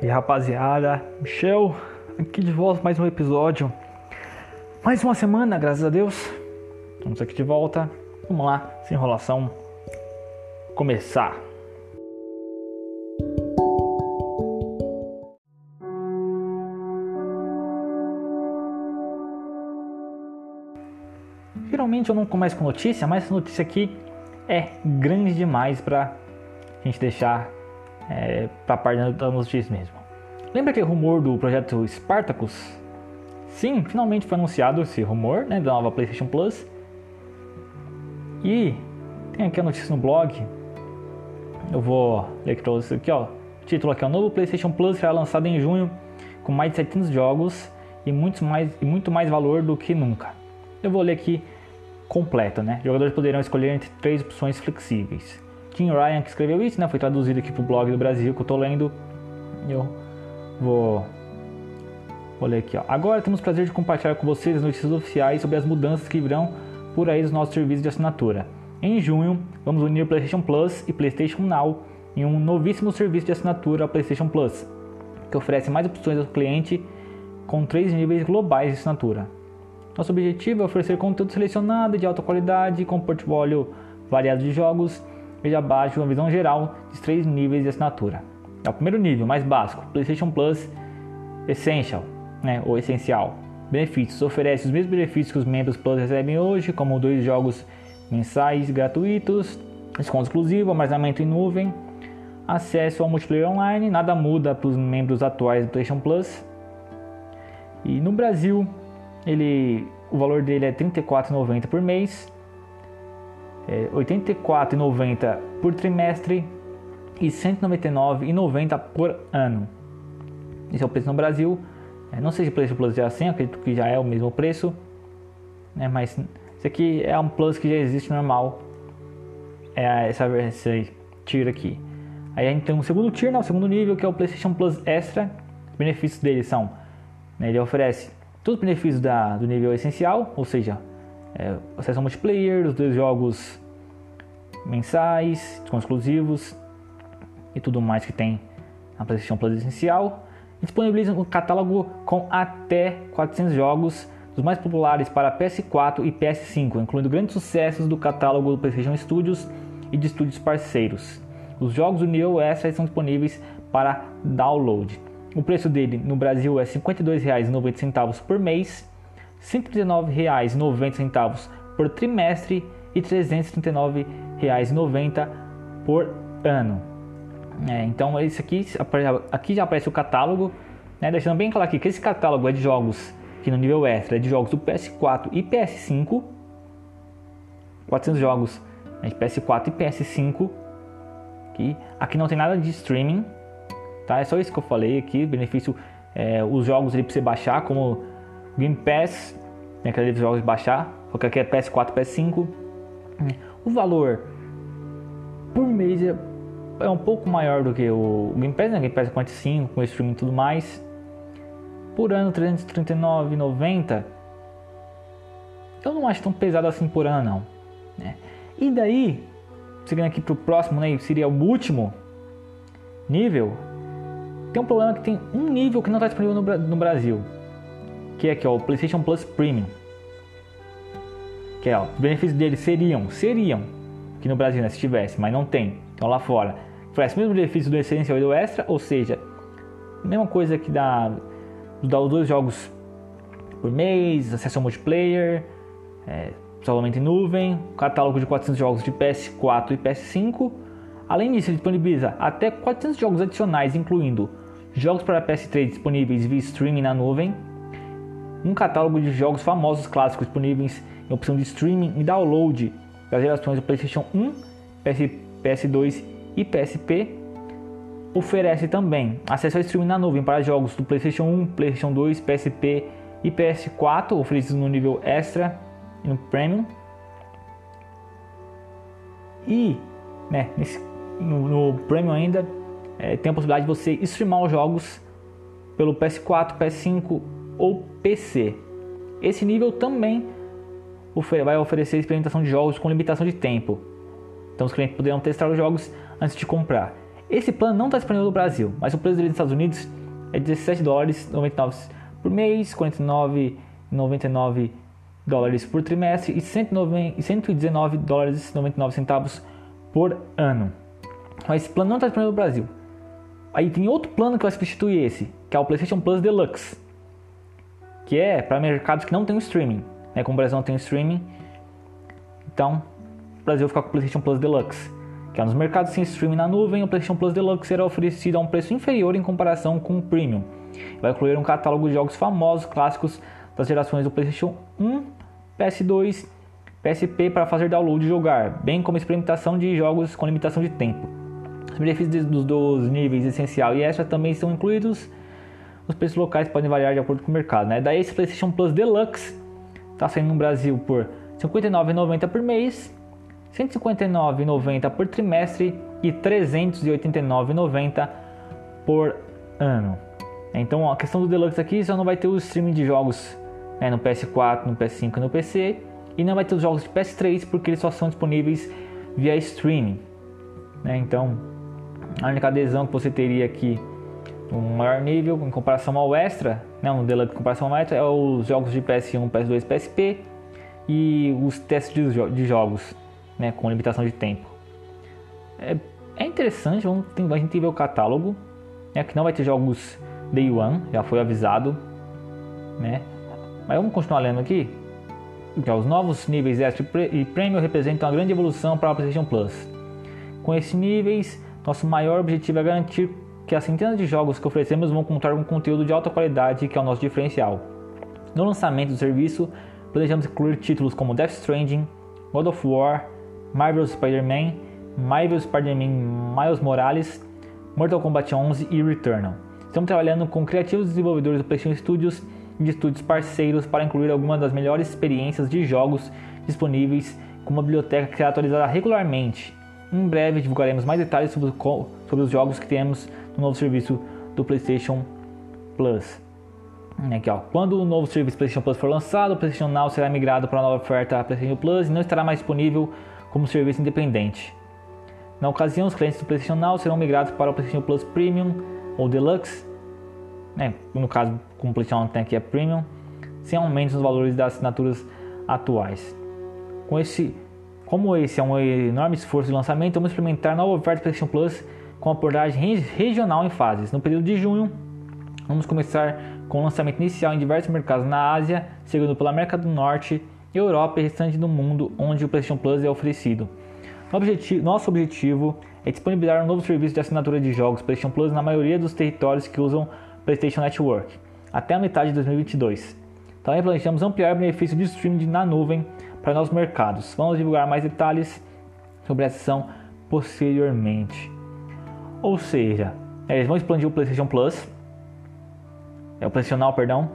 E rapaziada, Michel, aqui de volta mais um episódio. Mais uma semana, graças a Deus. Estamos aqui de volta. Vamos lá, sem enrolação. Começar. Geralmente eu não começo com notícia, mas essa notícia aqui é grande demais para a gente deixar é, para a parte das notícias mesmo. Lembra aquele rumor do projeto Spartacus? Sim, finalmente foi anunciado esse rumor né, da nova PlayStation Plus. E tem aqui a notícia no blog. Eu vou ler aqui para vocês aqui, ó. O título aqui, o novo PlayStation Plus será lançado em junho com mais de 700 jogos e, muitos mais, e muito mais valor do que nunca. Eu vou ler aqui completa, né? Jogadores poderão escolher entre três opções flexíveis. Tim Ryan que escreveu isso, né? Foi traduzido aqui pro blog do Brasil que eu tô lendo. Eu vou Vou ler aqui, ó. Agora temos o prazer de compartilhar com vocês as notícias oficiais sobre as mudanças que virão por aí nos nossos serviços de assinatura. Em junho, vamos unir o PlayStation Plus e PlayStation Now em um novíssimo serviço de assinatura, a PlayStation Plus, que oferece mais opções ao cliente com três níveis globais de assinatura. Nosso objetivo é oferecer conteúdo selecionado de alta qualidade com portfólio variado de jogos. Veja abaixo uma visão geral dos três níveis de assinatura. É o primeiro nível, mais básico, PlayStation Plus Essential, né, ou essencial. Benefícios: oferece os mesmos benefícios que os membros Plus recebem hoje, como dois jogos mensais gratuitos, desconto exclusivo, armazenamento em nuvem, acesso ao multiplayer online. Nada muda para os membros atuais do PlayStation Plus. E no Brasil, ele, o valor dele é R$ 34,90 por mês, é, R$ 84,90 por trimestre e R$ 199,90 por ano. Esse é o preço no Brasil. É, não sei se o preço Plus é assim, acredito que já é o mesmo preço, né, mas esse aqui é um Plus que já existe normal. É essa versão tira aqui. Aí a gente tem um segundo tier, né, o segundo nível, que é o PlayStation Plus Extra. Os benefícios dele são: né, ele oferece todos os benefícios da, do nível essencial, ou seja, é, acesso ao multiplayer, os dois jogos mensais, com exclusivos e tudo mais que tem na PlayStation Plus essencial. Disponibiliza um catálogo com até 400 jogos, dos mais populares para PS4 e PS5, incluindo grandes sucessos do catálogo do PlayStation Studios e de estúdios parceiros. Os jogos do nível Extra estão disponíveis para download. O preço dele no Brasil é R$ 52,90 por mês, R$ 139,90 por trimestre e R$ 339,90 por ano. É, então esse aqui, aqui já aparece o catálogo, né, deixando bem claro aqui que esse catálogo é de jogos que no nível extra é de jogos do PS4 e PS5, 400 jogos né, de PS4 e PS5, que aqui não tem nada de streaming, tá? É só isso que eu falei aqui, benefício, é, os jogos ali para você baixar, como Game Pass, né, aqueles jogos de baixar, porque aqui é PS4, PS5. O valor por mês é é um pouco maior do que o Game Pass, né? Game Pass é 45 com streaming e tudo mais. Por ano 339,90. Eu não acho tão pesado assim por ano não, né? E daí, seguindo aqui pro próximo, né, seria o último nível. Tem um problema que tem um nível que não está disponível no, no Brasil, que é que é o PlayStation Plus Premium. Que é, ó, os benefícios dele seriam, seriam que no Brasil né, se tivesse, mas não tem. Então lá fora oferece o mesmo benefício do Essential e do Extra, ou seja, mesma coisa que dá, dá os dois jogos por mês, acesso ao multiplayer, é, salvamento em nuvem, catálogo de 400 jogos de PS4 e PS5. Além disso, ele disponibiliza até 400 jogos adicionais, incluindo jogos para PS3 disponíveis via streaming na nuvem, um catálogo de jogos famosos clássicos disponíveis em opção de streaming e download das gerações do PlayStation 1, PS, PS2 e PSP oferece também acesso ao streaming na nuvem para jogos do PlayStation 1, PlayStation 2, PSP e PS4, oferecidos no nível Extra e no Premium. E né, nesse, no, no, Premium ainda é, tem a possibilidade de você streamar os jogos pelo PS4, PS5 ou PC. Esse nível também vai oferecer experimentação de jogos com limitação de tempo. Então os clientes poderão testar os jogos antes de comprar. Esse plano não está disponível no Brasil, mas o preço dele nos Estados Unidos é 17 dólares 99 por mês, 49,99 dólares por trimestre e 119 dólares 99 centavos por ano. Mas esse plano não está disponível no Brasil. Aí tem outro plano que vai substituir esse, que é o PlayStation Plus Deluxe, que é para mercados que não tem o streaming. Né? Como o Brasil não tem o streaming, então o Brasil vai ficar com o PlayStation Plus Deluxe. Que é nos mercados sem streaming na nuvem, o PlayStation Plus Deluxe será oferecido a um preço inferior em comparação com o Premium. Vai incluir um catálogo de jogos famosos, clássicos das gerações do PlayStation 1, PS2, PSP para fazer download e jogar, bem como experimentação de jogos com limitação de tempo. Os benefícios dos, dos níveis essencial e extra também estão incluídos. Os preços locais podem variar de acordo com o mercado. Né? Daí esse PlayStation Plus Deluxe está saindo no Brasil por R$ 59,90 por mês, R$ 159,90 por trimestre e R$ 389,90 por ano. Então a questão do Deluxe aqui só não vai ter o streaming de jogos né, no PS4, no PS5 e no PC e não vai ter os jogos de PS3 porque eles só são disponíveis via streaming. Né? Então a única adesão que você teria aqui um maior nível em comparação ao Extra, né, um Deluxe em comparação ao Extra, é os jogos de PS1, PS2, PSP e os testes de, jo de jogos né, com limitação de tempo. É, é interessante, vamos, tem, a gente ver o catálogo, né, que não vai ter jogos Day One, já foi avisado, né? Mas vamos continuar lendo aqui. Então, os novos níveis Extra e Premium representam uma grande evolução para a PlayStation Plus. Com esses níveis, nosso maior objetivo é garantir que as centenas de jogos que oferecemos vão contar com conteúdo de alta qualidade, que é o nosso diferencial. No lançamento do serviço, planejamos incluir títulos como Death Stranding, God of War, Marvel's Spider-Man, Marvel's Spider-Man Miles Morales, Mortal Kombat 11 e Returnal. Estamos trabalhando com criativos desenvolvedores do PlayStation Studios e de estúdios parceiros para incluir algumas das melhores experiências de jogos disponíveis com uma biblioteca que será atualizada regularmente em breve divulgaremos mais detalhes sobre, sobre os jogos que temos no novo serviço do PlayStation Plus. Aqui, ó. Quando o novo serviço PlayStation Plus for lançado, o PlayStation Now será migrado para a nova oferta PlayStation Plus e não estará mais disponível como serviço independente. Na ocasião, os clientes do PlayStation Now serão migrados para o PlayStation Plus Premium ou Deluxe, né? no caso, como o PlayStation Now tem aqui é Premium, sem aumentos nos valores das assinaturas atuais. Com esse como esse é um enorme esforço de lançamento, vamos implementar nova oferta PlayStation Plus com abordagem regional em fases. No período de junho, vamos começar com o lançamento inicial em diversos mercados na Ásia, seguindo pela América do Norte, Europa e restante do mundo onde o PlayStation Plus é oferecido. nosso objetivo é disponibilizar um novo serviço de assinatura de jogos PlayStation Plus na maioria dos territórios que usam PlayStation Network, até a metade de 2022. Também planejamos ampliar o benefício de streaming na nuvem para novos mercados. Vamos divulgar mais detalhes sobre essa ação posteriormente. Ou seja, eles vão expandir o PlayStation Plus, é o PlayStation Now, perdão,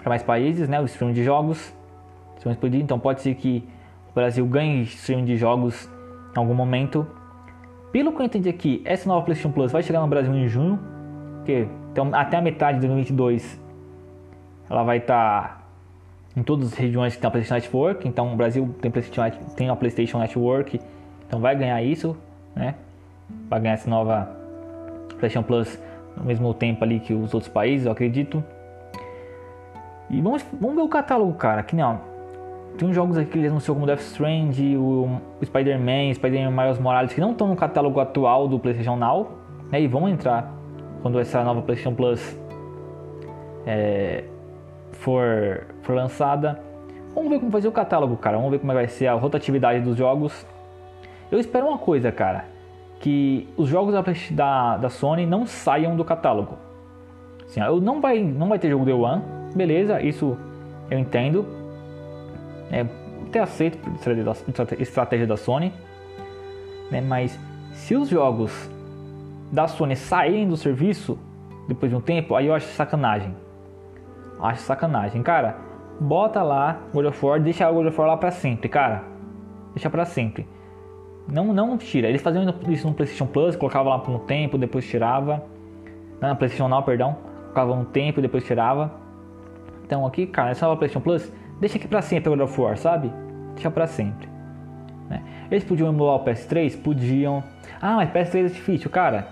para mais países, né? O streaming de jogos. Eles vão expandir, então pode ser que o Brasil ganhe streaming de jogos em algum momento. Pelo que eu entendi aqui, essa nova PlayStation Plus vai chegar no Brasil em junho, que então até a metade de 2022 ela vai estar tá em todas as regiões que tem a PlayStation Network. Então o Brasil tem, PlayStation, tem a PlayStation Network, então vai ganhar isso, né? Vai ganhar essa nova PlayStation Plus no mesmo tempo ali que os outros países, eu acredito. E vamos, vamos ver o catálogo, cara. Que não. Tem uns jogos aqui que eles anunciou como Death Strand, o, o Spider-Man, Spider-Man Miles Morales, que não estão no catálogo atual do PlayStation Now, né? E vão entrar quando essa nova PlayStation Plus é, for, for lançada. Vamos ver como vai ser o catálogo, cara. Vamos ver como vai ser a rotatividade dos jogos. Eu espero uma coisa, cara. Que os jogos da, da Sony não saiam do catálogo. Assim, eu não vai, não vai ter jogo Day One. Beleza, isso eu entendo. É, até aceito estratégia da Sony. Né, mas se os jogos da Sony saírem do serviço depois de um tempo, aí eu acho sacanagem. Acho sacanagem. Cara, bota lá God of War, deixa o God of War lá pra sempre, cara. Deixa pra sempre. Não, não tira. Eles faziam isso no PlayStation Plus, colocava lá por um tempo, depois tirava. Não, na PlayStation Now, perdão. Colocava um tempo, depois tirava. Então aqui, cara, essa nova PlayStation Plus, deixa aqui pra sempre o God of War, sabe? Deixa pra sempre. Né? Eles podiam emular o PS3? Podiam. Ah, mas PS3 é difícil, cara.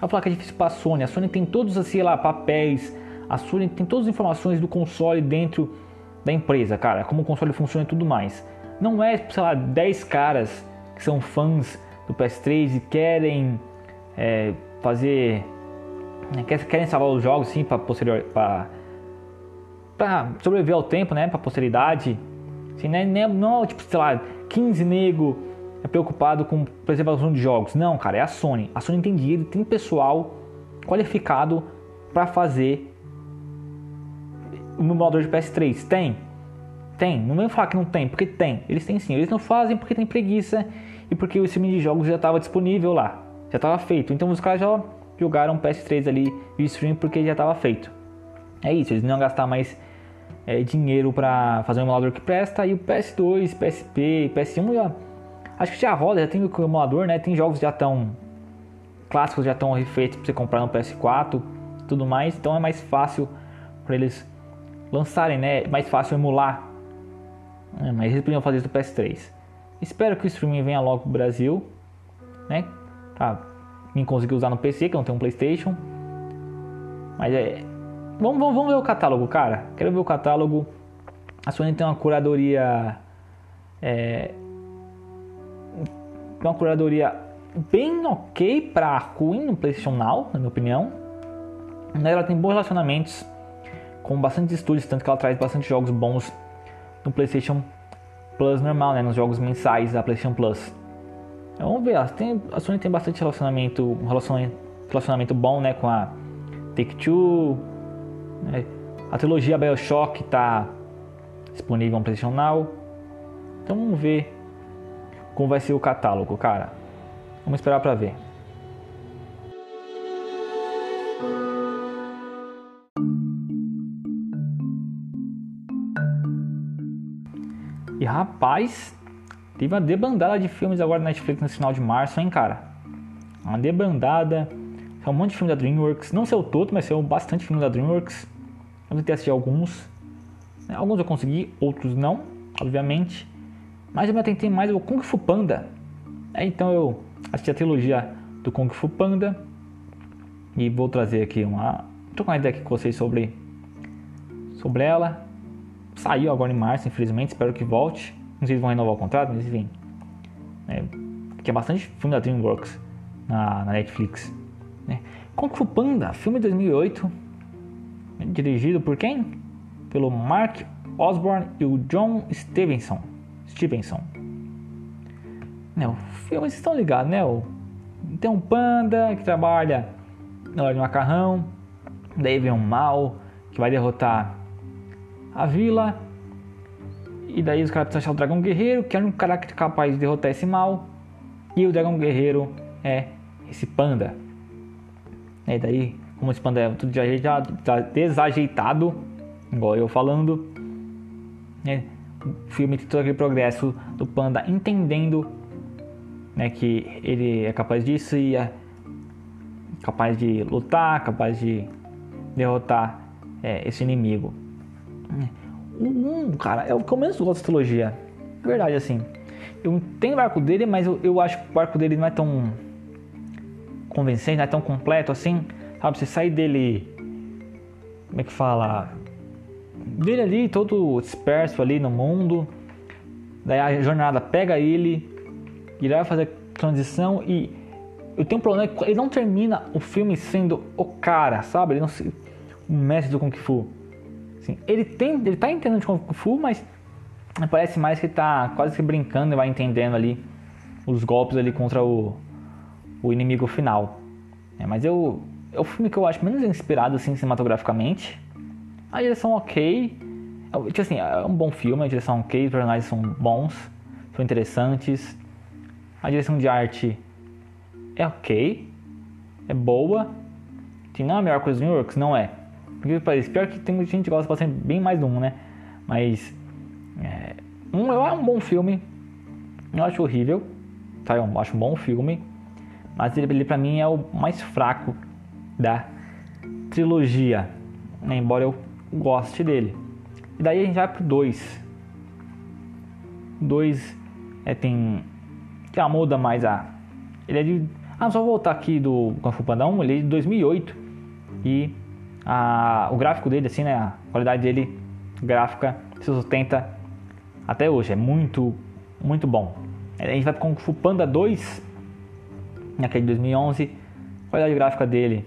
Vai falar que é difícil para a Sony. A Sony tem todos assim lá papéis, a Sony tem todas as informações do console dentro da empresa, cara, como o console funciona e tudo mais. Não é, sei lá, 10 caras que são fãs do PS3 e querem é, fazer. Né, querem salvar os jogos sim para posterior. para sobreviver ao tempo, né? Para posteridade. Assim, né, não, é, tipo, sei lá, 15 nego é preocupado com preservação de jogos. Não, cara, é a Sony. A Sony tem dinheiro, tem pessoal qualificado para fazer o emulador de PS3. Tem. Tem. Não vem falar que não tem, porque tem. Eles têm sim. Eles não fazem porque tem preguiça e porque o streaming de jogos já estava disponível lá. Já estava feito. Então os caras já jogaram PS3 ali e stream porque já estava feito. É isso, eles não iam gastar mais é, dinheiro para fazer um emulador que presta. E o PS2, PSP, PS1 já. Acho que já roda, já tem o emulador, né? Tem jogos já estão. Clássicos já estão refeitos para você comprar no PS4 tudo mais. Então é mais fácil para eles lançarem, né? É mais fácil emular. É, mas eles podiam fazer isso do PS3. Espero que o streaming venha logo pro Brasil, né? Pra mim conseguir usar no PC, que eu não tenho um PlayStation. Mas é. Vamos, vamos, vamos ver o catálogo, cara. Quero ver o catálogo. A Sony tem uma curadoria. É, uma curadoria bem ok para ruim no PlayStation Now, na minha opinião. Ela tem bons relacionamentos com bastante estúdios, tanto que ela traz bastante jogos bons no PlayStation Plus normal, né, nos jogos mensais da PlayStation Plus. Então, vamos ver, tem, a Sony tem bastante relacionamento, relacionamento, bom, né, com a Take-Two, né, a trilogia BioShock está disponível no PlayStation Now. Então vamos ver como vai ser o catálogo, cara. Vamos esperar para ver. Rapaz, teve uma debandada de filmes agora na Netflix no final de março, hein, cara? Uma debandada. São um monte de filme da DreamWorks. Não sei o todo, mas saiu bastante filme da DreamWorks. Eu tentei assistir alguns. Alguns eu consegui, outros não, obviamente. Mas eu me atentei mais ao Kung Fu Panda. É, então eu assisti a trilogia do Kung Fu Panda. E vou trazer aqui uma. trocar uma ideia aqui com vocês sobre, sobre ela. Saiu agora em março, infelizmente, espero que volte. Não sei se vão renovar o contrato, mas enfim. É, que é bastante filme da DreamWorks na, na Netflix. Né? Kung Fu Panda, filme de 2008, dirigido por quem? Pelo Mark Osborne e o John Stevenson. Stevenson. Né, o filme, vocês estão ligados, né? O, tem um panda que trabalha na hora de macarrão, daí vem um mal que vai derrotar a vila. E daí os caras precisam achar o dragão guerreiro, que é um cara capaz de derrotar esse mal. E o dragão guerreiro é esse panda. E daí, como esse panda é tudo desajeitado, desajeitado igual eu falando, né? o filme tem todo aquele progresso do panda entendendo né, que ele é capaz disso e é capaz de lutar, capaz de derrotar é, esse inimigo. Um, cara, é o que eu menos gosto da trilogia. Verdade, assim. Eu entendo o arco dele, mas eu, eu acho que o arco dele não é tão convincente, não é tão completo assim. Sabe, você sai dele. Como é que fala? Dele ali, todo disperso ali no mundo. Daí a jornada pega ele. Ele vai fazer a transição e. Eu tenho um problema ele não termina o filme sendo o cara, sabe? Ele não se, o mestre do Kung Fu. Assim, ele tem, ele tá entendendo de Kung Fu, mas parece mais que tá quase que brincando e vai entendendo ali os golpes ali contra o, o inimigo final. É, mas eu, é o filme que eu acho menos inspirado assim cinematograficamente. A direção ok, é, tipo assim, é um bom filme, a direção ok, os personagens são bons, são interessantes. A direção de arte é ok, é boa. Assim, não é a melhor coisa do New York, não é. Porque parece pior que tem muita gente que gosta bastante bem mais do um, né? Mas é, um é um bom filme. Eu acho horrível, tá? Eu acho um bom filme, mas ele, ele para mim é o mais fraco da trilogia, né? embora eu goste dele. E daí a gente vai pro 2. 2 é, tem já muda mais a ele é de Ah, só voltar aqui do Kung Fu Panda 1, ele é de 2008 e a, o gráfico dele, assim, né, a qualidade dele gráfica se sustenta até hoje, é muito, muito bom. A gente vai para Kung Fu Panda 2, naquele de 2011, a qualidade gráfica dele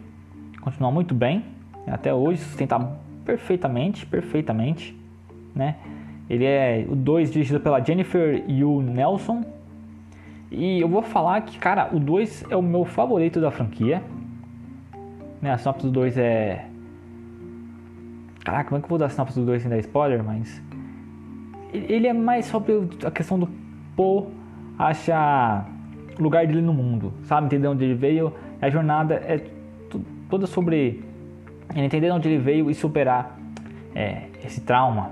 continua muito bem, até hoje, sustenta perfeitamente, perfeitamente, né? Ele é o 2 dirigido pela Jennifer Yu Nelson, e eu vou falar que, cara, o 2 é o meu favorito da franquia. Né, a sinopse do 2 é. Caraca, como é que eu vou dar sinopse do 2 sem dar spoiler? Mas. Ele é mais sobre a questão do Po achar lugar dele no mundo, sabe? Entender onde ele veio. A jornada é toda sobre ele entender onde ele veio e superar é, esse trauma.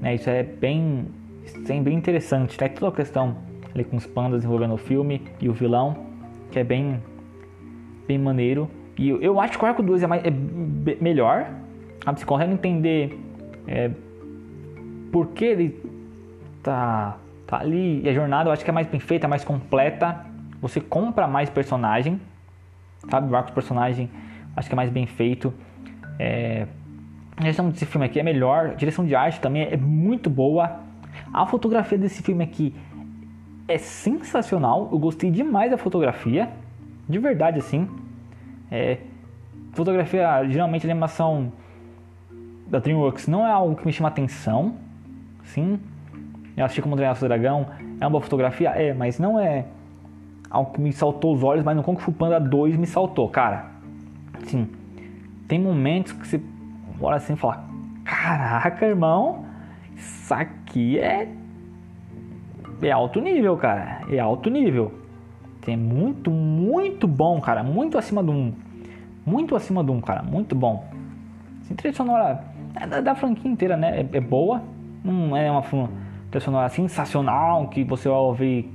Né? Isso é bem, é bem interessante. Né? Toda a questão ali com os pandas envolvendo o filme e o vilão, que é bem, bem maneiro. E eu, eu acho que o arco 2 é, mais, é melhor. Você consegue entender é, por que ele tá, tá ali. E a jornada eu acho que é mais bem feita, mais completa. Você compra mais personagem. Sabe? O arco personagem acho que é mais bem feito. É, a direção desse filme aqui é melhor. A direção de arte também é muito boa. A fotografia desse filme aqui é sensacional. Eu gostei demais da fotografia, de verdade assim. É, fotografia, geralmente a animação da DreamWorks não é algo que me chama atenção, sim. Eu assisti como treinar o dragão, é uma boa fotografia, é, mas não é algo que me saltou os olhos, mas no Kung Fu Panda 2 me saltou, cara. Sim, tem momentos que você olha assim e fala: Caraca, irmão, isso aqui é é alto nível, cara. É alto nível. Tem muito, muito bom, cara. Muito acima de um. Muito acima de um, cara. Muito bom. Assim, trilha sonora é da, da, franquia inteira, né? É, é, boa. Não é uma trilha sonora sensacional que você vai ouvir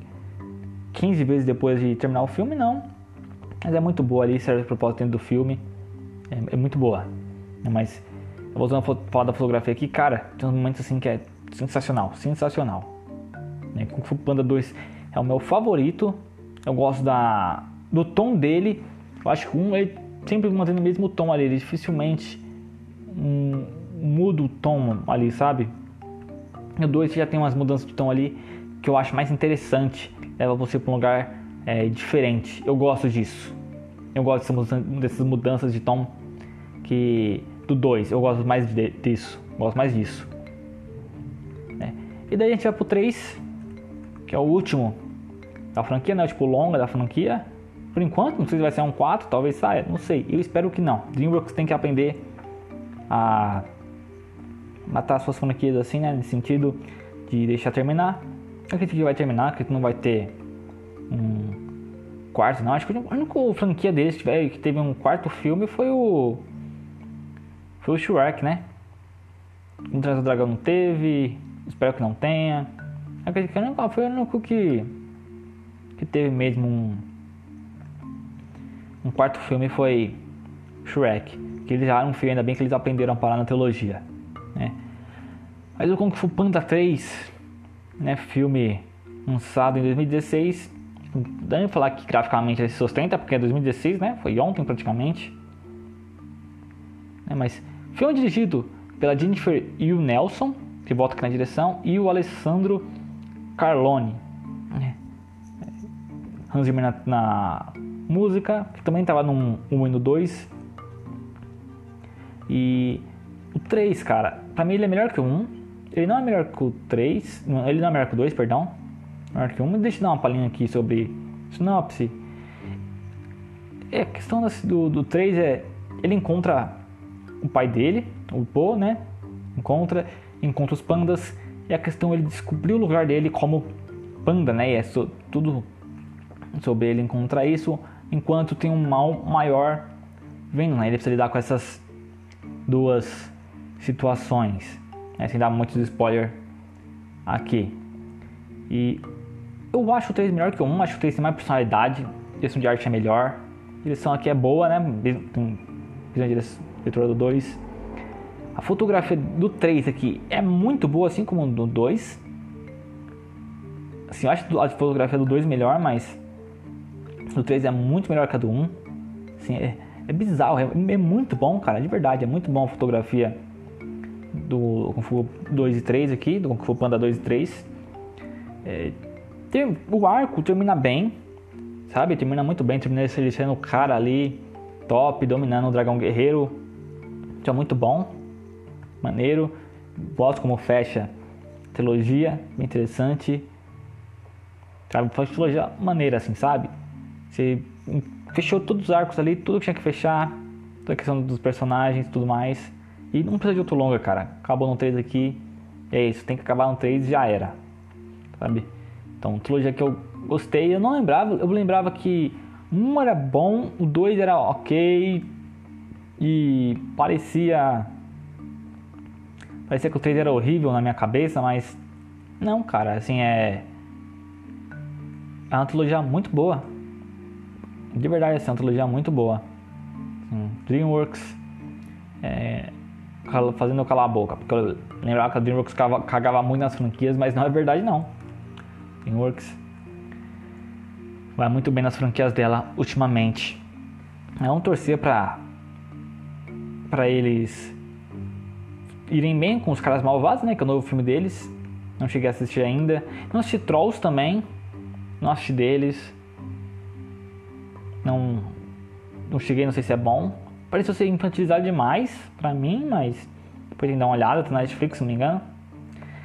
15 vezes depois de terminar o filme, não. Mas é muito boa ali, serve de propósito dentro do filme. É, é muito boa. Mas, voltando a falar da fotografia aqui, cara, tem uns momentos assim que é sensacional, sensacional. Né? Kung Fu Panda 2 é o meu favorito. Eu gosto da, do tom dele. Eu acho que um ele sempre mantém o mesmo tom ali. Ele dificilmente um, muda o tom ali, sabe? O 2 já tem umas mudanças de tom ali que eu acho mais interessante. Leva você para um lugar é, diferente. Eu gosto disso. Eu gosto dessas mudanças de tom que do 2. Eu gosto mais de, disso. Gosto mais disso. É. E daí a gente vai pro 3 que é o último da franquia, né? Tipo, longa da franquia. Por enquanto, não sei se vai ser um 4, talvez saia, não sei. Eu espero que não. DreamWorks tem que aprender a matar suas franquias assim, né? Nesse sentido de deixar terminar. Eu acredito que vai terminar, que não vai ter um quarto, não. Acho que a única franquia deles que teve um quarto filme foi o. Foi o Shrek, né? O Trans Dragão não teve, espero que não tenha. Acredito que foi o único que, que teve mesmo um, um quarto filme foi Shrek. Que eles já um filme, ainda bem que eles aprenderam a parar na teologia. Né? Mas o Kung Fu Panda 3, né, filme lançado em 2016, dá falar que graficamente ele se sustenta, porque é 2016, né? Foi ontem praticamente. É, mas filme dirigido pela Jennifer Yu Nelson, que volta aqui na direção, e o Alessandro Carlone. É. Hans Zimmer na, na, música, que também estava no 1 e no 2. E o 3, cara, pra mim ele é melhor que o 1. Ele não é melhor que o 3. Ele não é melhor que o 2, perdão. Melhor que o 1. Deixa eu dar uma palhinha aqui sobre sinopse. É, a questão do, do 3 é. Ele encontra o pai dele, o Po, né? Encontra, encontra os pandas e a questão ele descobrir o lugar dele como panda, né? E é so, tudo sobre ele encontrar isso, enquanto tem um mal maior vindo, né? Ele precisa lidar com essas duas situações, né? sem dar muitos spoiler aqui. E eu acho o 3 melhor que o 1, acho que o 3 tem mais personalidade, a direção de arte é melhor, direção aqui é boa, né? Tem diretora do 2 a fotografia do 3 aqui é muito boa, assim como do 2. Assim, eu acho a fotografia do 2 melhor, mas do 3 é muito melhor que a do 1. Assim, é, é bizarro, é, é, muito bom, cara, de verdade, é muito bom a fotografia do Kung Fu 2 e 3 aqui, do Kung Fu Panda 2 e 3. É, tem, o arco termina bem, sabe? Termina muito bem, termina ele sendo o cara ali, top, dominando o Dragão Guerreiro. Isso é muito bom, maneiro. Gosto como fecha a trilogia, bem interessante. Sabe? Faz trilogia maneira assim, sabe? Você fechou todos os arcos ali, tudo que tinha que fechar, toda a questão dos personagens tudo mais. E não precisa de outro longa, cara. Acabou no 3 aqui, é isso, tem que acabar no 3 e já era. Sabe? Então, trilogia que eu gostei, eu não lembrava, eu lembrava que um era bom, o 2 era ok e parecia parecia que o 3 era horrível na minha cabeça, mas não, cara, assim é é uma trilogia muito boa. De verdade, assim, é uma trilogia muito boa. Assim, DreamWorks é, fazendo eu calar a boca, porque eu lembrava que a DreamWorks cagava muito nas franquias, mas não é verdade não. DreamWorks vai muito bem nas franquias dela ultimamente. É um torcer para para eles irem bem com os caras malvados, né, que é o novo filme deles. Não cheguei a assistir ainda. Não assisti Trolls também, não assisti deles. Não, não cheguei, não sei se é bom. Pareceu ser infantilizado demais pra mim, mas depois tem que dar uma olhada, tá na Netflix, se não me engano.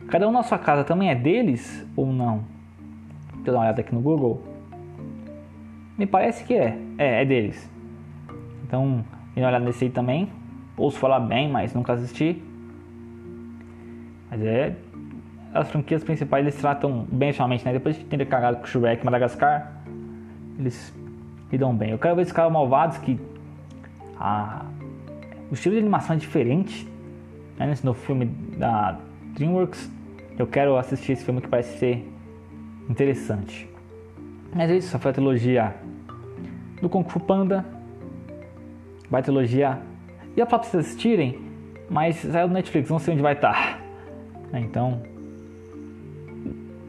Cada um na sua casa também é deles ou não? Deixa eu dar uma olhada aqui no Google. Me parece que é. É, é deles. Então, dê uma olhada nesse aí também. Ouço falar bem, mas nunca assisti. Mas é as franquias principais eles tratam bem ultimamente, né? Depois de ter cagado com o Shrek Madagascar, eles lidam bem. Eu quero ver esses caras malvados que a, o estilo de animação é diferente né? nesse novo filme da DreamWorks. Eu quero assistir esse filme que parece ser interessante. Mas é isso, essa foi a trilogia do Kung Fu Panda. Vai trilogia. Ia falar pra vocês assistirem, mas saiu do Netflix, não sei onde vai estar. Então,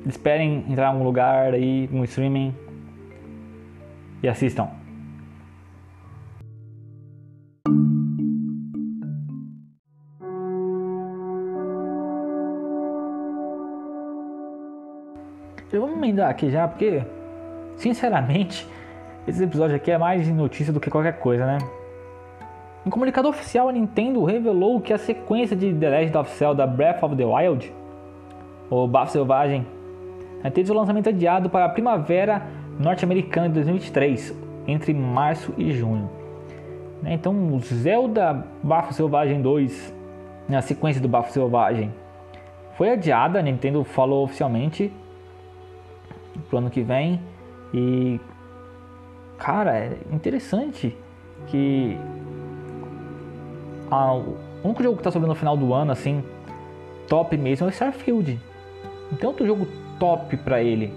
esperem entrar em algum lugar aí, no streaming e assistam. Emendar aqui já, porque, sinceramente, esse episódio aqui é mais notícia do que qualquer coisa, né? Em comunicado oficial, a Nintendo revelou que a sequência de The Legend of Zelda Breath of the Wild, ou Bafo Selvagem, né, teve o lançamento adiado para a primavera norte-americana de 2023, entre março e junho. Né, então, o Zelda Bafo Selvagem 2, na sequência do Bafo Selvagem, foi adiada, a Nintendo falou oficialmente pro ano que vem. E cara, é interessante que a, o único jogo que tá subindo no final do ano, assim, top mesmo é o Starfield. Então outro jogo top pra ele.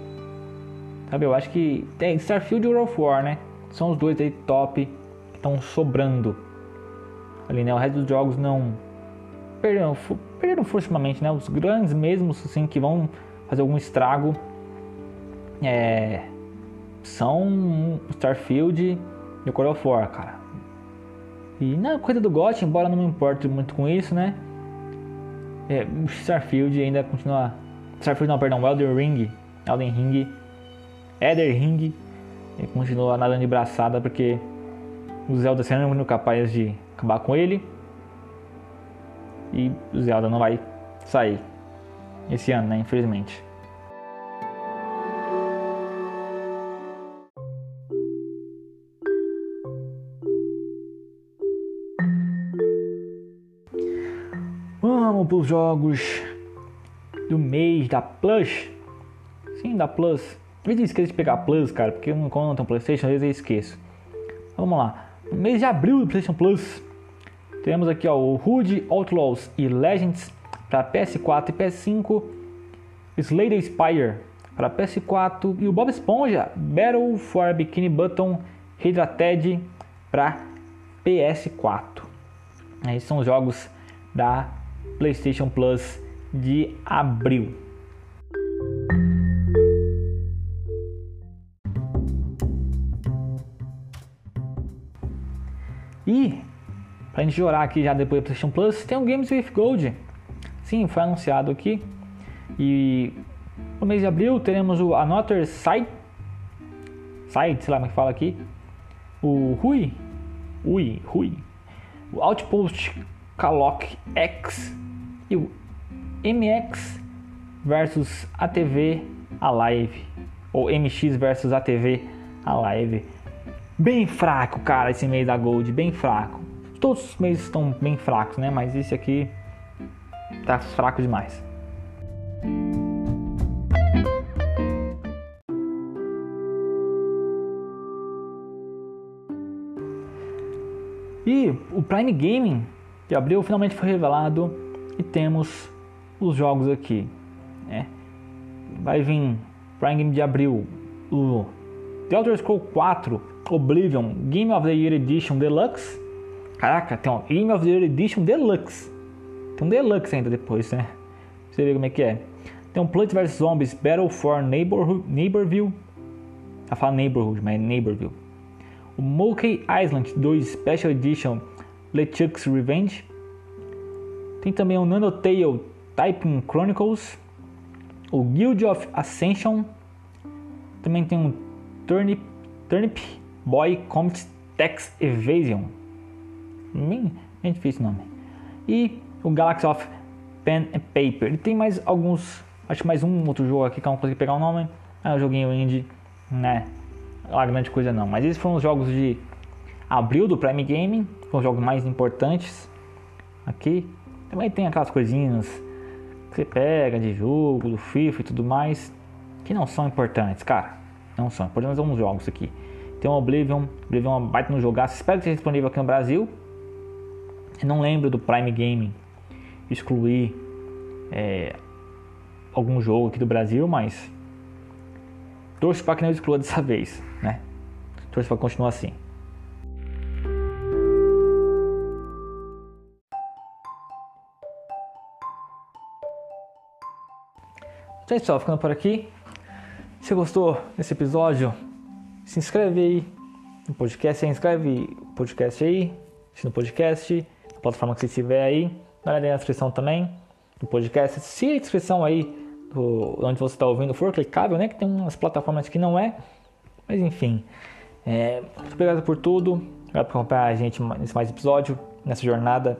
Sabe, eu acho que tem Starfield e World of War, né? São os dois aí top que estão sobrando. Ali, né? O resto dos jogos não perderam, perderam forçosamente, né? Os grandes mesmo, assim, que vão fazer algum estrago é, são Starfield e o of War, cara. E na coisa do GOT, embora não me importe muito com isso, né? É, Starfield ainda continua. Starfield não, perdão, Elden Ring. Elden Ring. Elden Ring. Ele continua nadando de braçada porque o Zelda sendo capaz de acabar com ele. E o Zelda não vai sair esse ano, né? Infelizmente. Os jogos do mês da Plus. Sim, da Plus. Às vezes eu esqueço de pegar Plus, cara, porque quando não tem Playstation, às vezes eu esqueço. Vamos lá. No mês de abril do PlayStation Plus, temos aqui ó, o Hood Outlaws e Legends para PS4 e PS5, Slade Spire para PS4 e o Bob Esponja Battle for Bikini Button Hydrated para PS4. Esses são os jogos da PlayStation Plus de abril. E, pra gente chorar aqui já depois do PlayStation Plus, tem o Games with Gold. Sim, foi anunciado aqui. E no mês de abril teremos o Another Site, Site, sei lá como é que fala aqui, o Rui, Ui, Rui, o Outpost Kalok X e o MX versus ATV Alive ou MX versus ATV Alive. Bem fraco, cara, esse mês da Gold, bem fraco. Todos os meses estão bem fracos, né? Mas esse aqui tá fraco demais. E o Prime Gaming de abril finalmente foi revelado e temos os jogos aqui. Né? Vai vir Prime Game de abril o The Elder Scrolls 4 Oblivion Game of the Year Edition Deluxe. Caraca, tem um Game of the Year Edition Deluxe. Tem um Deluxe ainda depois, né? Pra você ver como é que é. Tem um Plants vs Zombies Battle for Neighborhood, Neighborville. Eu falo Neighborhood, mas é Neighborville. O Monkey Island 2 Special Edition LeChuck's Revenge. Tem também o Nanotale Typing Chronicles. O Guild of Ascension. Também tem um Turnip, Turnip Boy Comet Text Evasion. Bem, bem difícil o nome. E o Galaxy of Pen and Paper. Ele tem mais alguns, acho que mais um outro jogo aqui que eu não consegui pegar o nome. É um joguinho indie, né? Não é grande coisa não. Mas esses foram os jogos de abril do Prime Gaming. Foram os jogos mais importantes aqui. Também tem aquelas coisinhas que você pega de jogo, do FIFA e tudo mais, que não são importantes, cara. Não são. Importantes alguns jogos aqui. Tem o Oblivion. Oblivion é baita no jogaço. Espero que esteja disponível aqui no Brasil. Eu não lembro do Prime Gaming excluir é, algum jogo aqui do Brasil, mas torço para que não exclua dessa vez, né? Torço para continuar assim. Então é pessoal, ficando por aqui. Se gostou desse episódio, se inscreve aí no podcast, se inscreve no podcast aí, no podcast, na plataforma que você estiver aí, dá na descrição também do podcast. Se a descrição aí do, onde você está ouvindo for clicável, né? Que tem umas plataformas que não é, mas enfim. É, muito obrigado por tudo, obrigado por acompanhar a gente nesse mais episódio, nessa jornada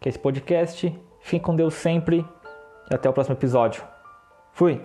que é esse podcast. Fique com Deus sempre e até o próximo episódio. Fui!